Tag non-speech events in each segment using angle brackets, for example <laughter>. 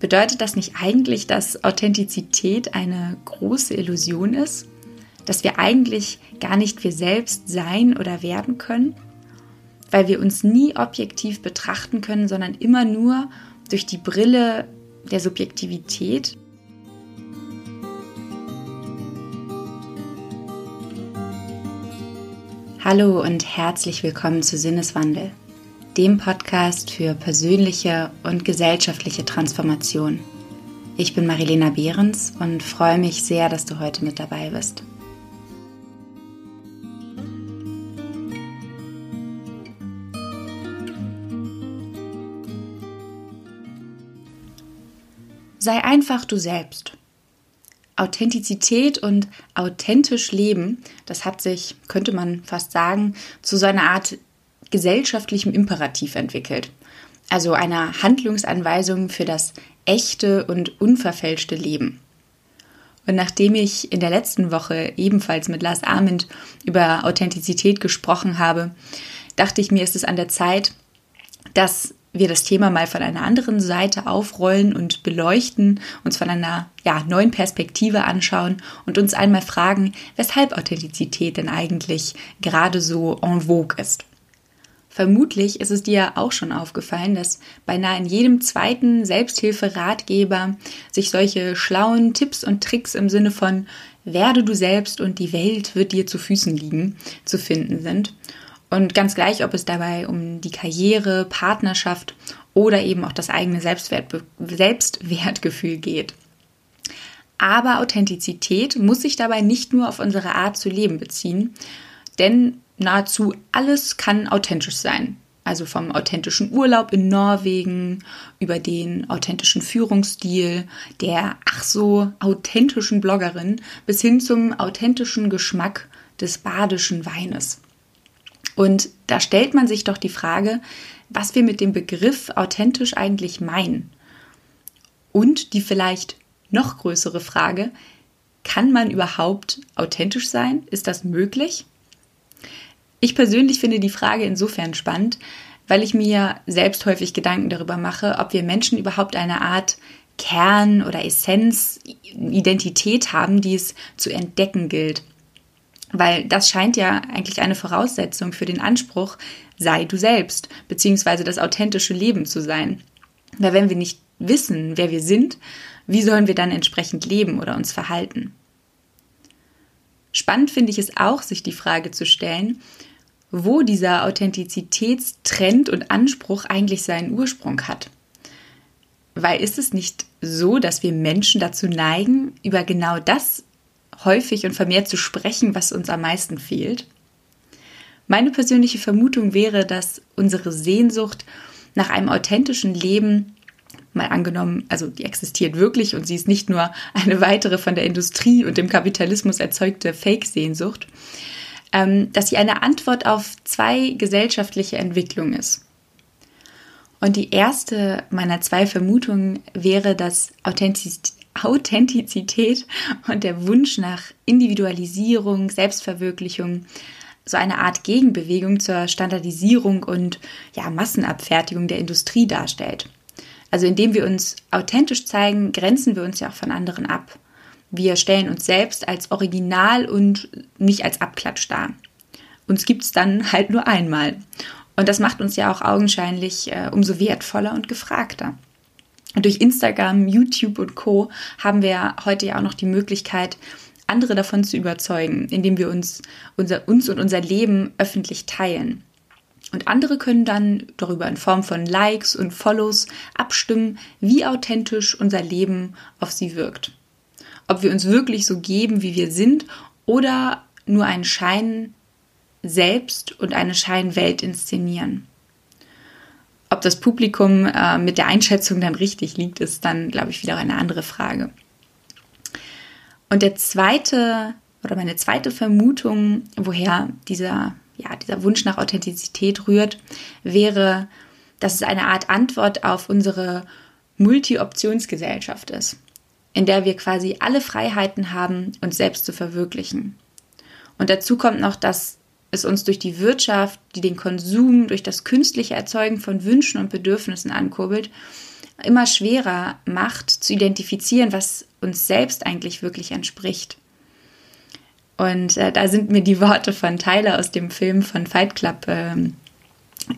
Bedeutet das nicht eigentlich, dass Authentizität eine große Illusion ist? Dass wir eigentlich gar nicht wir selbst sein oder werden können? Weil wir uns nie objektiv betrachten können, sondern immer nur durch die Brille der Subjektivität? Hallo und herzlich willkommen zu Sinneswandel dem Podcast für persönliche und gesellschaftliche Transformation. Ich bin Marilena Behrens und freue mich sehr, dass du heute mit dabei bist. Sei einfach du selbst. Authentizität und authentisch leben, das hat sich, könnte man fast sagen, zu so einer Art gesellschaftlichem Imperativ entwickelt, also einer Handlungsanweisung für das echte und unverfälschte Leben. Und nachdem ich in der letzten Woche ebenfalls mit Lars Arment über Authentizität gesprochen habe, dachte ich mir, ist es an der Zeit, dass wir das Thema mal von einer anderen Seite aufrollen und beleuchten, uns von einer ja, neuen Perspektive anschauen und uns einmal fragen, weshalb Authentizität denn eigentlich gerade so en vogue ist. Vermutlich ist es dir auch schon aufgefallen, dass beinahe in jedem zweiten Selbsthilferatgeber sich solche schlauen Tipps und Tricks im Sinne von werde du selbst und die Welt wird dir zu Füßen liegen zu finden sind. Und ganz gleich, ob es dabei um die Karriere, Partnerschaft oder eben auch das eigene Selbstwert, Selbstwertgefühl geht. Aber Authentizität muss sich dabei nicht nur auf unsere Art zu leben beziehen, denn nahezu alles kann authentisch sein. Also vom authentischen Urlaub in Norwegen über den authentischen Führungsstil der ach so authentischen Bloggerin bis hin zum authentischen Geschmack des badischen Weines. Und da stellt man sich doch die Frage, was wir mit dem Begriff authentisch eigentlich meinen. Und die vielleicht noch größere Frage, kann man überhaupt authentisch sein? Ist das möglich? Ich persönlich finde die Frage insofern spannend, weil ich mir selbst häufig Gedanken darüber mache, ob wir Menschen überhaupt eine Art Kern oder Essenz, Identität haben, die es zu entdecken gilt. Weil das scheint ja eigentlich eine Voraussetzung für den Anspruch, sei du selbst, beziehungsweise das authentische Leben zu sein. Weil wenn wir nicht wissen, wer wir sind, wie sollen wir dann entsprechend leben oder uns verhalten? Spannend finde ich es auch, sich die Frage zu stellen, wo dieser Authentizitätstrend und Anspruch eigentlich seinen Ursprung hat. Weil ist es nicht so, dass wir Menschen dazu neigen, über genau das häufig und vermehrt zu sprechen, was uns am meisten fehlt? Meine persönliche Vermutung wäre, dass unsere Sehnsucht nach einem authentischen Leben, mal angenommen, also die existiert wirklich und sie ist nicht nur eine weitere von der Industrie und dem Kapitalismus erzeugte Fake-Sehnsucht, dass sie eine Antwort auf zwei gesellschaftliche Entwicklungen ist. Und die erste meiner zwei Vermutungen wäre, dass Authentizität und der Wunsch nach Individualisierung, Selbstverwirklichung so eine Art Gegenbewegung zur Standardisierung und ja, Massenabfertigung der Industrie darstellt. Also indem wir uns authentisch zeigen, grenzen wir uns ja auch von anderen ab. Wir stellen uns selbst als Original und nicht als Abklatsch dar. Uns gibt es dann halt nur einmal. Und das macht uns ja auch augenscheinlich äh, umso wertvoller und gefragter. Und durch Instagram, YouTube und Co. haben wir heute ja auch noch die Möglichkeit, andere davon zu überzeugen, indem wir uns, unser, uns und unser Leben öffentlich teilen. Und andere können dann darüber in Form von Likes und Follows abstimmen, wie authentisch unser Leben auf sie wirkt ob wir uns wirklich so geben, wie wir sind, oder nur einen Schein selbst und eine Scheinwelt inszenieren. Ob das Publikum äh, mit der Einschätzung dann richtig liegt, ist dann, glaube ich, wieder eine andere Frage. Und der zweite oder meine zweite Vermutung, woher dieser, ja, dieser Wunsch nach Authentizität rührt, wäre, dass es eine Art Antwort auf unsere Multi-Optionsgesellschaft ist in der wir quasi alle Freiheiten haben, uns selbst zu verwirklichen. Und dazu kommt noch, dass es uns durch die Wirtschaft, die den Konsum, durch das künstliche Erzeugen von Wünschen und Bedürfnissen ankurbelt, immer schwerer macht zu identifizieren, was uns selbst eigentlich wirklich entspricht. Und äh, da sind mir die Worte von Tyler aus dem Film von Fight Club äh,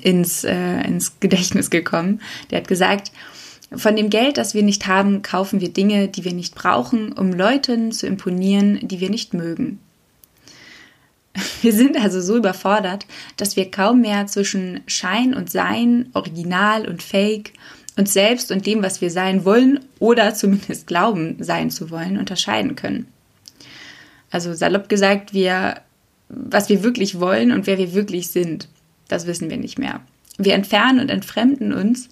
ins, äh, ins Gedächtnis gekommen. Der hat gesagt, von dem Geld, das wir nicht haben, kaufen wir Dinge, die wir nicht brauchen, um Leuten zu imponieren, die wir nicht mögen. Wir sind also so überfordert, dass wir kaum mehr zwischen Schein und Sein, Original und Fake, uns selbst und dem, was wir sein wollen oder zumindest glauben, sein zu wollen, unterscheiden können. Also salopp gesagt, wir, was wir wirklich wollen und wer wir wirklich sind, das wissen wir nicht mehr. Wir entfernen und entfremden uns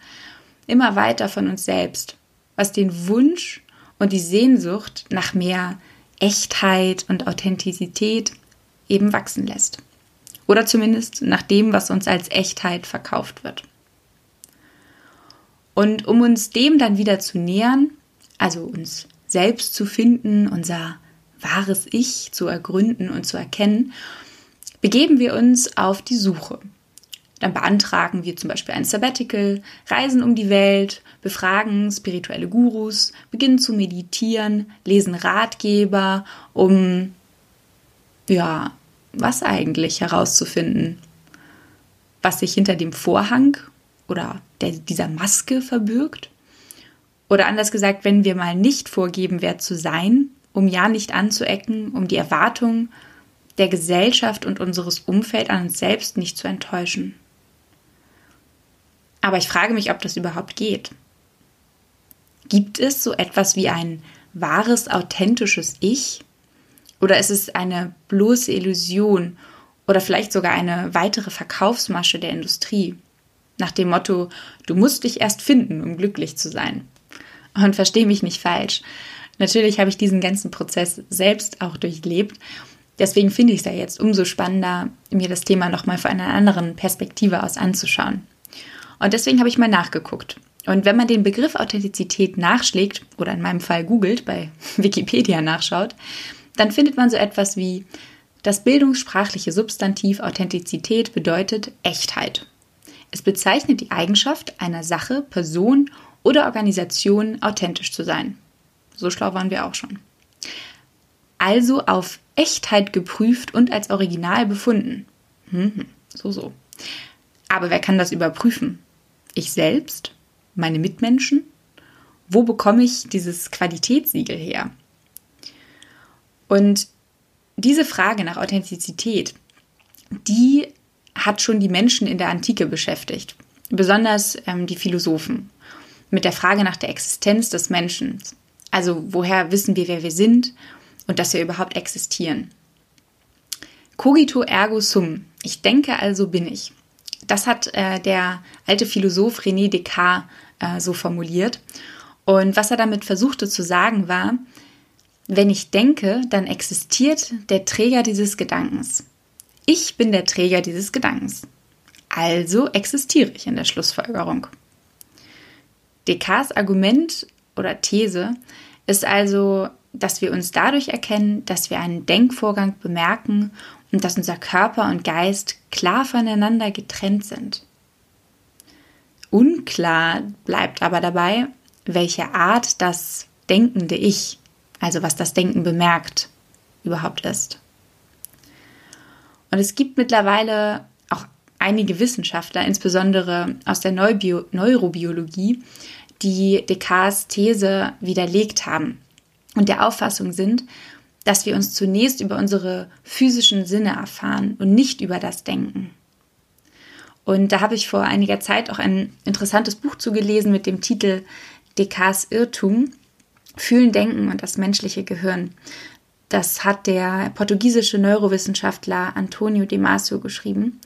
immer weiter von uns selbst, was den Wunsch und die Sehnsucht nach mehr Echtheit und Authentizität eben wachsen lässt. Oder zumindest nach dem, was uns als Echtheit verkauft wird. Und um uns dem dann wieder zu nähern, also uns selbst zu finden, unser wahres Ich zu ergründen und zu erkennen, begeben wir uns auf die Suche. Dann beantragen wir zum Beispiel ein Sabbatical, reisen um die Welt, befragen spirituelle Gurus, beginnen zu meditieren, lesen Ratgeber, um ja, was eigentlich herauszufinden, was sich hinter dem Vorhang oder der, dieser Maske verbirgt. Oder anders gesagt, wenn wir mal nicht vorgeben, wer zu sein, um ja nicht anzuecken, um die Erwartungen der Gesellschaft und unseres Umfelds an uns selbst nicht zu enttäuschen. Aber ich frage mich, ob das überhaupt geht. Gibt es so etwas wie ein wahres, authentisches Ich? Oder ist es eine bloße Illusion oder vielleicht sogar eine weitere Verkaufsmasche der Industrie? Nach dem Motto, du musst dich erst finden, um glücklich zu sein. Und verstehe mich nicht falsch. Natürlich habe ich diesen ganzen Prozess selbst auch durchlebt. Deswegen finde ich es ja jetzt umso spannender, mir das Thema nochmal von einer anderen Perspektive aus anzuschauen. Und deswegen habe ich mal nachgeguckt. Und wenn man den Begriff Authentizität nachschlägt oder in meinem Fall googelt, bei <laughs> Wikipedia nachschaut, dann findet man so etwas wie das bildungssprachliche Substantiv Authentizität bedeutet Echtheit. Es bezeichnet die Eigenschaft einer Sache, Person oder Organisation authentisch zu sein. So schlau waren wir auch schon. Also auf Echtheit geprüft und als Original befunden. Mhm, so, so. Aber wer kann das überprüfen? Ich selbst? Meine Mitmenschen? Wo bekomme ich dieses Qualitätssiegel her? Und diese Frage nach Authentizität, die hat schon die Menschen in der Antike beschäftigt, besonders ähm, die Philosophen, mit der Frage nach der Existenz des Menschen. Also woher wissen wir, wer wir sind und dass wir überhaupt existieren? Cogito ergo sum. Ich denke, also bin ich. Das hat äh, der alte Philosoph René Descartes äh, so formuliert. Und was er damit versuchte zu sagen war, wenn ich denke, dann existiert der Träger dieses Gedankens. Ich bin der Träger dieses Gedankens. Also existiere ich in der Schlussfolgerung. Descartes Argument oder These ist also, dass wir uns dadurch erkennen, dass wir einen Denkvorgang bemerken und dass unser Körper und Geist klar voneinander getrennt sind. Unklar bleibt aber dabei, welche Art das denkende Ich, also was das Denken bemerkt, überhaupt ist. Und es gibt mittlerweile auch einige Wissenschaftler, insbesondere aus der Neubio Neurobiologie, die Descartes These widerlegt haben und der Auffassung sind, dass wir uns zunächst über unsere physischen Sinne erfahren und nicht über das Denken. Und da habe ich vor einiger Zeit auch ein interessantes Buch zugelesen mit dem Titel Descartes Irrtum, Fühlen, Denken und das menschliche Gehirn. Das hat der portugiesische Neurowissenschaftler Antonio Damasio geschrieben.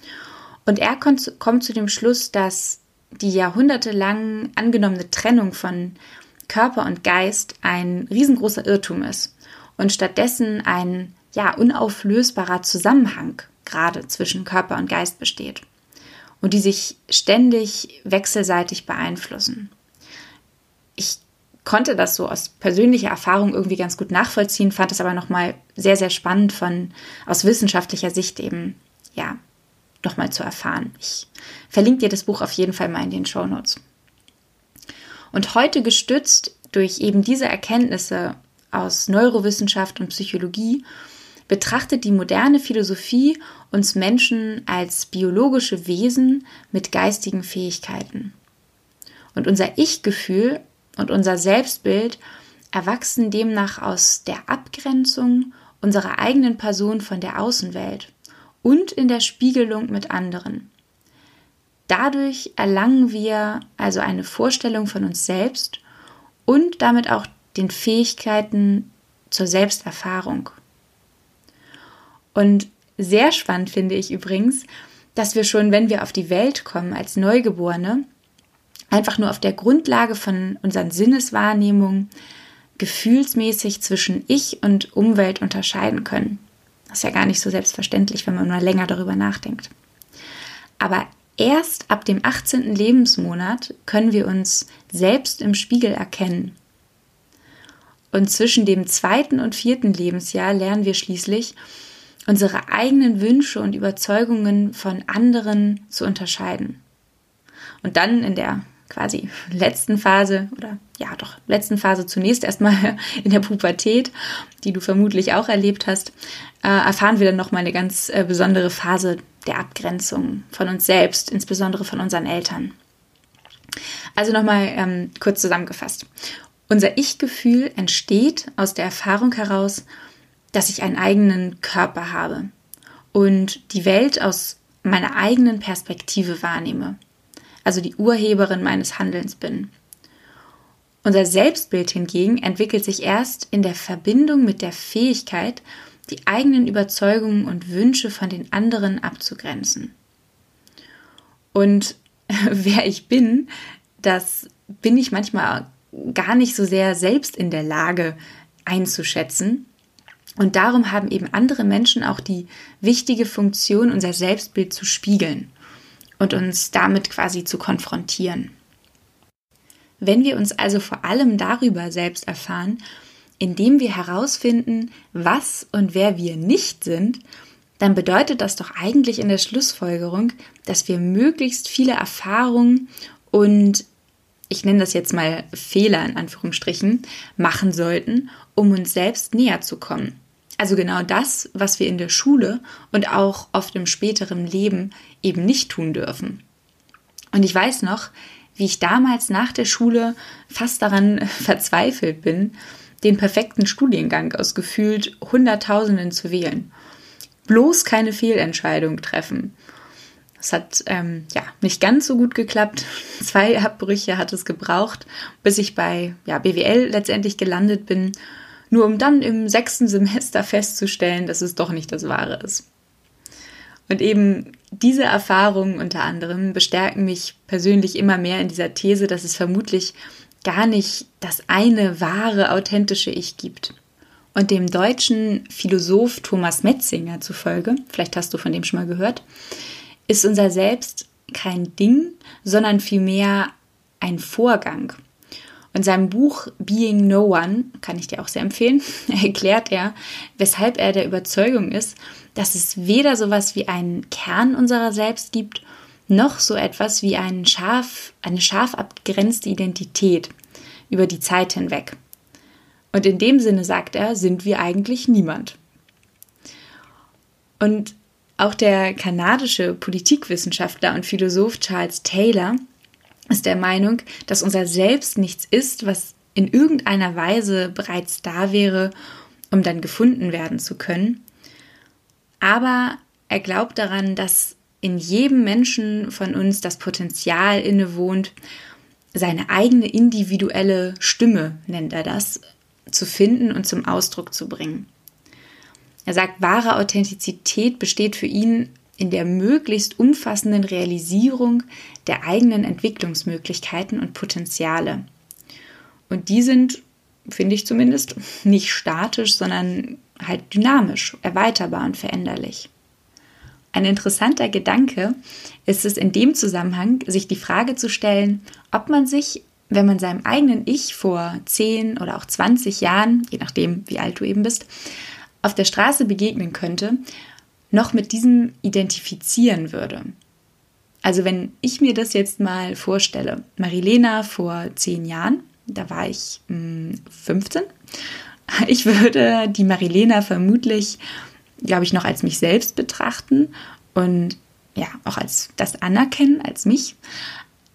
Und er kommt zu dem Schluss, dass die jahrhundertelang angenommene Trennung von Körper und Geist ein riesengroßer Irrtum ist und stattdessen ein ja unauflösbarer Zusammenhang gerade zwischen Körper und Geist besteht und die sich ständig wechselseitig beeinflussen. Ich konnte das so aus persönlicher Erfahrung irgendwie ganz gut nachvollziehen, fand es aber nochmal sehr, sehr spannend von aus wissenschaftlicher Sicht eben, ja, nochmal zu erfahren. Ich verlinke dir das Buch auf jeden Fall mal in den Show Notes. Und heute gestützt durch eben diese Erkenntnisse aus Neurowissenschaft und Psychologie betrachtet die moderne Philosophie uns Menschen als biologische Wesen mit geistigen Fähigkeiten. Und unser Ich-Gefühl und unser Selbstbild erwachsen demnach aus der Abgrenzung unserer eigenen Person von der Außenwelt und in der Spiegelung mit anderen. Dadurch erlangen wir also eine Vorstellung von uns selbst und damit auch den Fähigkeiten zur Selbsterfahrung. Und sehr spannend finde ich übrigens, dass wir schon, wenn wir auf die Welt kommen als Neugeborene, einfach nur auf der Grundlage von unseren Sinneswahrnehmungen gefühlsmäßig zwischen Ich und Umwelt unterscheiden können. Das ist ja gar nicht so selbstverständlich, wenn man mal länger darüber nachdenkt. Aber erst ab dem 18. Lebensmonat können wir uns selbst im Spiegel erkennen. Und zwischen dem zweiten und vierten Lebensjahr lernen wir schließlich, unsere eigenen Wünsche und Überzeugungen von anderen zu unterscheiden. Und dann in der quasi letzten Phase oder ja doch letzten Phase zunächst erstmal <laughs> in der Pubertät, die du vermutlich auch erlebt hast, äh, erfahren wir dann noch mal eine ganz äh, besondere Phase der Abgrenzung von uns selbst, insbesondere von unseren Eltern. Also nochmal ähm, kurz zusammengefasst. Unser Ich-Gefühl entsteht aus der Erfahrung heraus, dass ich einen eigenen Körper habe und die Welt aus meiner eigenen Perspektive wahrnehme, also die Urheberin meines Handelns bin. Unser Selbstbild hingegen entwickelt sich erst in der Verbindung mit der Fähigkeit, die eigenen Überzeugungen und Wünsche von den anderen abzugrenzen. Und <laughs> wer ich bin, das bin ich manchmal gar nicht so sehr selbst in der Lage einzuschätzen. Und darum haben eben andere Menschen auch die wichtige Funktion, unser Selbstbild zu spiegeln und uns damit quasi zu konfrontieren. Wenn wir uns also vor allem darüber selbst erfahren, indem wir herausfinden, was und wer wir nicht sind, dann bedeutet das doch eigentlich in der Schlussfolgerung, dass wir möglichst viele Erfahrungen und ich nenne das jetzt mal Fehler in Anführungsstrichen, machen sollten, um uns selbst näher zu kommen. Also genau das, was wir in der Schule und auch oft im späteren Leben eben nicht tun dürfen. Und ich weiß noch, wie ich damals nach der Schule fast daran <laughs> verzweifelt bin, den perfekten Studiengang aus gefühlt Hunderttausenden zu wählen. Bloß keine Fehlentscheidung treffen. Es hat ähm, ja nicht ganz so gut geklappt. Zwei Abbrüche hat es gebraucht, bis ich bei ja, BWL letztendlich gelandet bin nur um dann im sechsten Semester festzustellen, dass es doch nicht das Wahre ist. Und eben diese Erfahrungen unter anderem bestärken mich persönlich immer mehr in dieser These, dass es vermutlich gar nicht das eine wahre, authentische Ich gibt. Und dem deutschen Philosoph Thomas Metzinger zufolge, vielleicht hast du von dem schon mal gehört, ist unser Selbst kein Ding, sondern vielmehr ein Vorgang. In seinem Buch Being No One, kann ich dir auch sehr empfehlen, <laughs> erklärt er, weshalb er der Überzeugung ist, dass es weder sowas wie einen Kern unserer selbst gibt, noch so etwas wie einen scharf, eine scharf abgrenzte Identität über die Zeit hinweg. Und in dem Sinne, sagt er, sind wir eigentlich niemand. Und auch der kanadische Politikwissenschaftler und Philosoph Charles Taylor ist der Meinung, dass unser Selbst nichts ist, was in irgendeiner Weise bereits da wäre, um dann gefunden werden zu können. Aber er glaubt daran, dass in jedem Menschen von uns das Potenzial innewohnt, seine eigene individuelle Stimme, nennt er das, zu finden und zum Ausdruck zu bringen. Er sagt, wahre Authentizität besteht für ihn in der möglichst umfassenden Realisierung der eigenen Entwicklungsmöglichkeiten und Potenziale. Und die sind, finde ich zumindest, <laughs> nicht statisch, sondern halt dynamisch, erweiterbar und veränderlich. Ein interessanter Gedanke ist es in dem Zusammenhang, sich die Frage zu stellen, ob man sich, wenn man seinem eigenen Ich vor 10 oder auch 20 Jahren, je nachdem wie alt du eben bist, auf der Straße begegnen könnte, noch mit diesem identifizieren würde. Also wenn ich mir das jetzt mal vorstelle, Marilena vor zehn Jahren, da war ich mh, hm, 15, ich würde die Marilena vermutlich, glaube ich, noch als mich selbst betrachten und ja, auch als das anerkennen, als mich.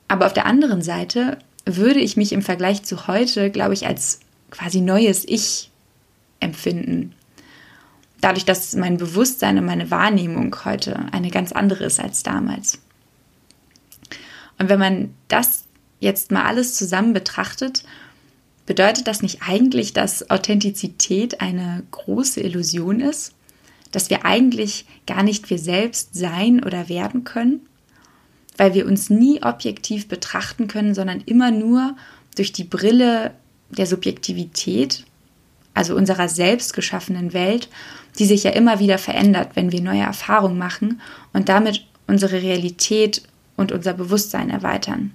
Aber auf der anderen Seite würde ich mich im Vergleich zu heute, glaube ich, als quasi neues Ich empfinden. Dadurch, dass mein Bewusstsein und meine Wahrnehmung heute eine ganz andere ist als damals. Und wenn man das jetzt mal alles zusammen betrachtet, bedeutet das nicht eigentlich, dass Authentizität eine große Illusion ist? Dass wir eigentlich gar nicht wir selbst sein oder werden können? Weil wir uns nie objektiv betrachten können, sondern immer nur durch die Brille der Subjektivität, also unserer selbst geschaffenen Welt, die sich ja immer wieder verändert, wenn wir neue Erfahrungen machen und damit unsere Realität und unser Bewusstsein erweitern.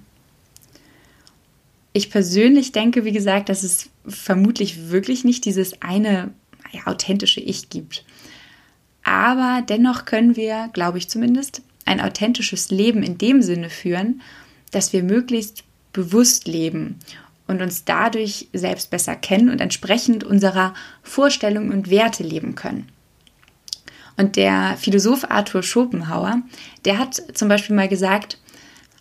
Ich persönlich denke, wie gesagt, dass es vermutlich wirklich nicht dieses eine ja, authentische Ich gibt. Aber dennoch können wir, glaube ich zumindest, ein authentisches Leben in dem Sinne führen, dass wir möglichst bewusst leben und uns dadurch selbst besser kennen und entsprechend unserer Vorstellungen und Werte leben können. Und der Philosoph Arthur Schopenhauer, der hat zum Beispiel mal gesagt,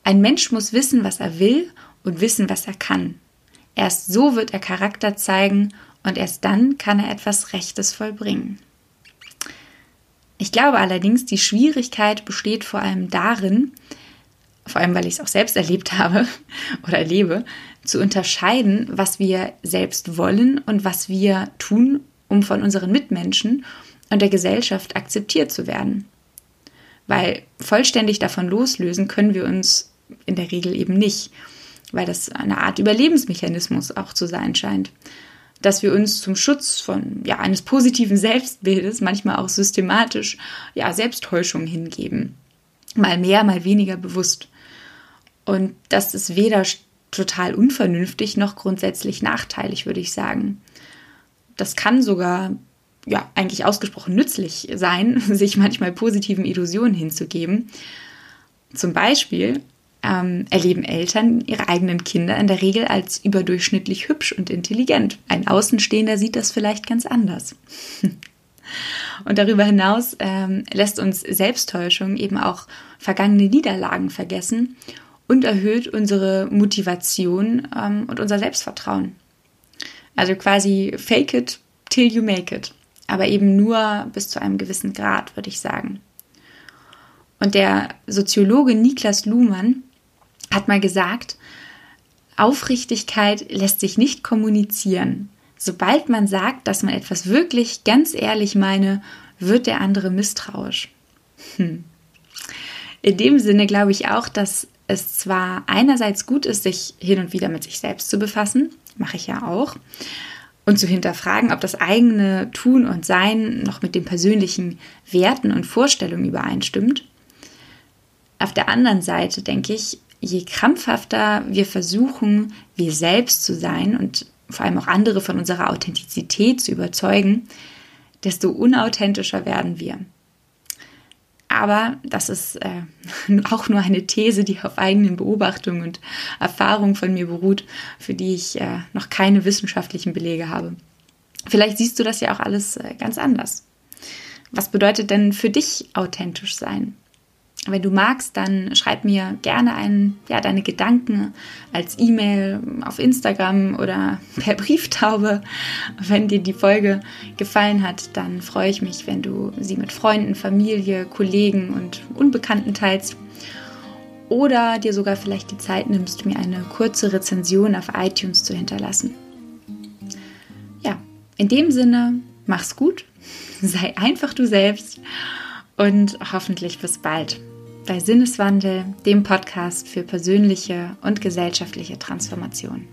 ein Mensch muss wissen, was er will und wissen, was er kann. Erst so wird er Charakter zeigen und erst dann kann er etwas Rechtes vollbringen. Ich glaube allerdings, die Schwierigkeit besteht vor allem darin, vor allem weil ich es auch selbst erlebt habe <laughs> oder erlebe, zu unterscheiden, was wir selbst wollen und was wir tun, um von unseren Mitmenschen und der Gesellschaft akzeptiert zu werden. Weil vollständig davon loslösen können wir uns in der Regel eben nicht, weil das eine Art Überlebensmechanismus auch zu sein scheint. Dass wir uns zum Schutz von ja, eines positiven Selbstbildes manchmal auch systematisch ja, Selbsttäuschung hingeben. Mal mehr, mal weniger bewusst. Und das ist weder total unvernünftig noch grundsätzlich nachteilig, würde ich sagen. Das kann sogar ja, eigentlich ausgesprochen nützlich sein, <laughs> sich manchmal positiven Illusionen hinzugeben. Zum Beispiel ähm, erleben Eltern ihre eigenen Kinder in der Regel als überdurchschnittlich hübsch und intelligent. Ein Außenstehender sieht das vielleicht ganz anders. <laughs> und darüber hinaus ähm, lässt uns Selbsttäuschung eben auch vergangene Niederlagen vergessen und erhöht unsere Motivation ähm, und unser Selbstvertrauen. Also quasi fake it till you make it aber eben nur bis zu einem gewissen Grad, würde ich sagen. Und der Soziologe Niklas Luhmann hat mal gesagt, Aufrichtigkeit lässt sich nicht kommunizieren. Sobald man sagt, dass man etwas wirklich ganz ehrlich meine, wird der andere misstrauisch. Hm. In dem Sinne glaube ich auch, dass es zwar einerseits gut ist, sich hin und wieder mit sich selbst zu befassen, mache ich ja auch, und zu hinterfragen, ob das eigene Tun und Sein noch mit den persönlichen Werten und Vorstellungen übereinstimmt. Auf der anderen Seite denke ich, je krampfhafter wir versuchen, wir selbst zu sein und vor allem auch andere von unserer Authentizität zu überzeugen, desto unauthentischer werden wir. Aber das ist äh, <laughs> auch nur eine These, die auf eigenen Beobachtungen und Erfahrungen von mir beruht, für die ich äh, noch keine wissenschaftlichen Belege habe. Vielleicht siehst du das ja auch alles äh, ganz anders. Was bedeutet denn für dich authentisch sein? Wenn du magst, dann schreib mir gerne einen, ja, deine Gedanken als E-Mail auf Instagram oder <laughs> per Brieftaube. Wenn dir die Folge gefallen hat, dann freue ich mich, wenn du sie mit Freunden, Familie, Kollegen und Unbekannten teilst. Oder dir sogar vielleicht die Zeit nimmst, mir eine kurze Rezension auf iTunes zu hinterlassen. Ja, in dem Sinne, mach's gut, <laughs> sei einfach du selbst und hoffentlich bis bald bei Sinneswandel, dem Podcast für persönliche und gesellschaftliche Transformation.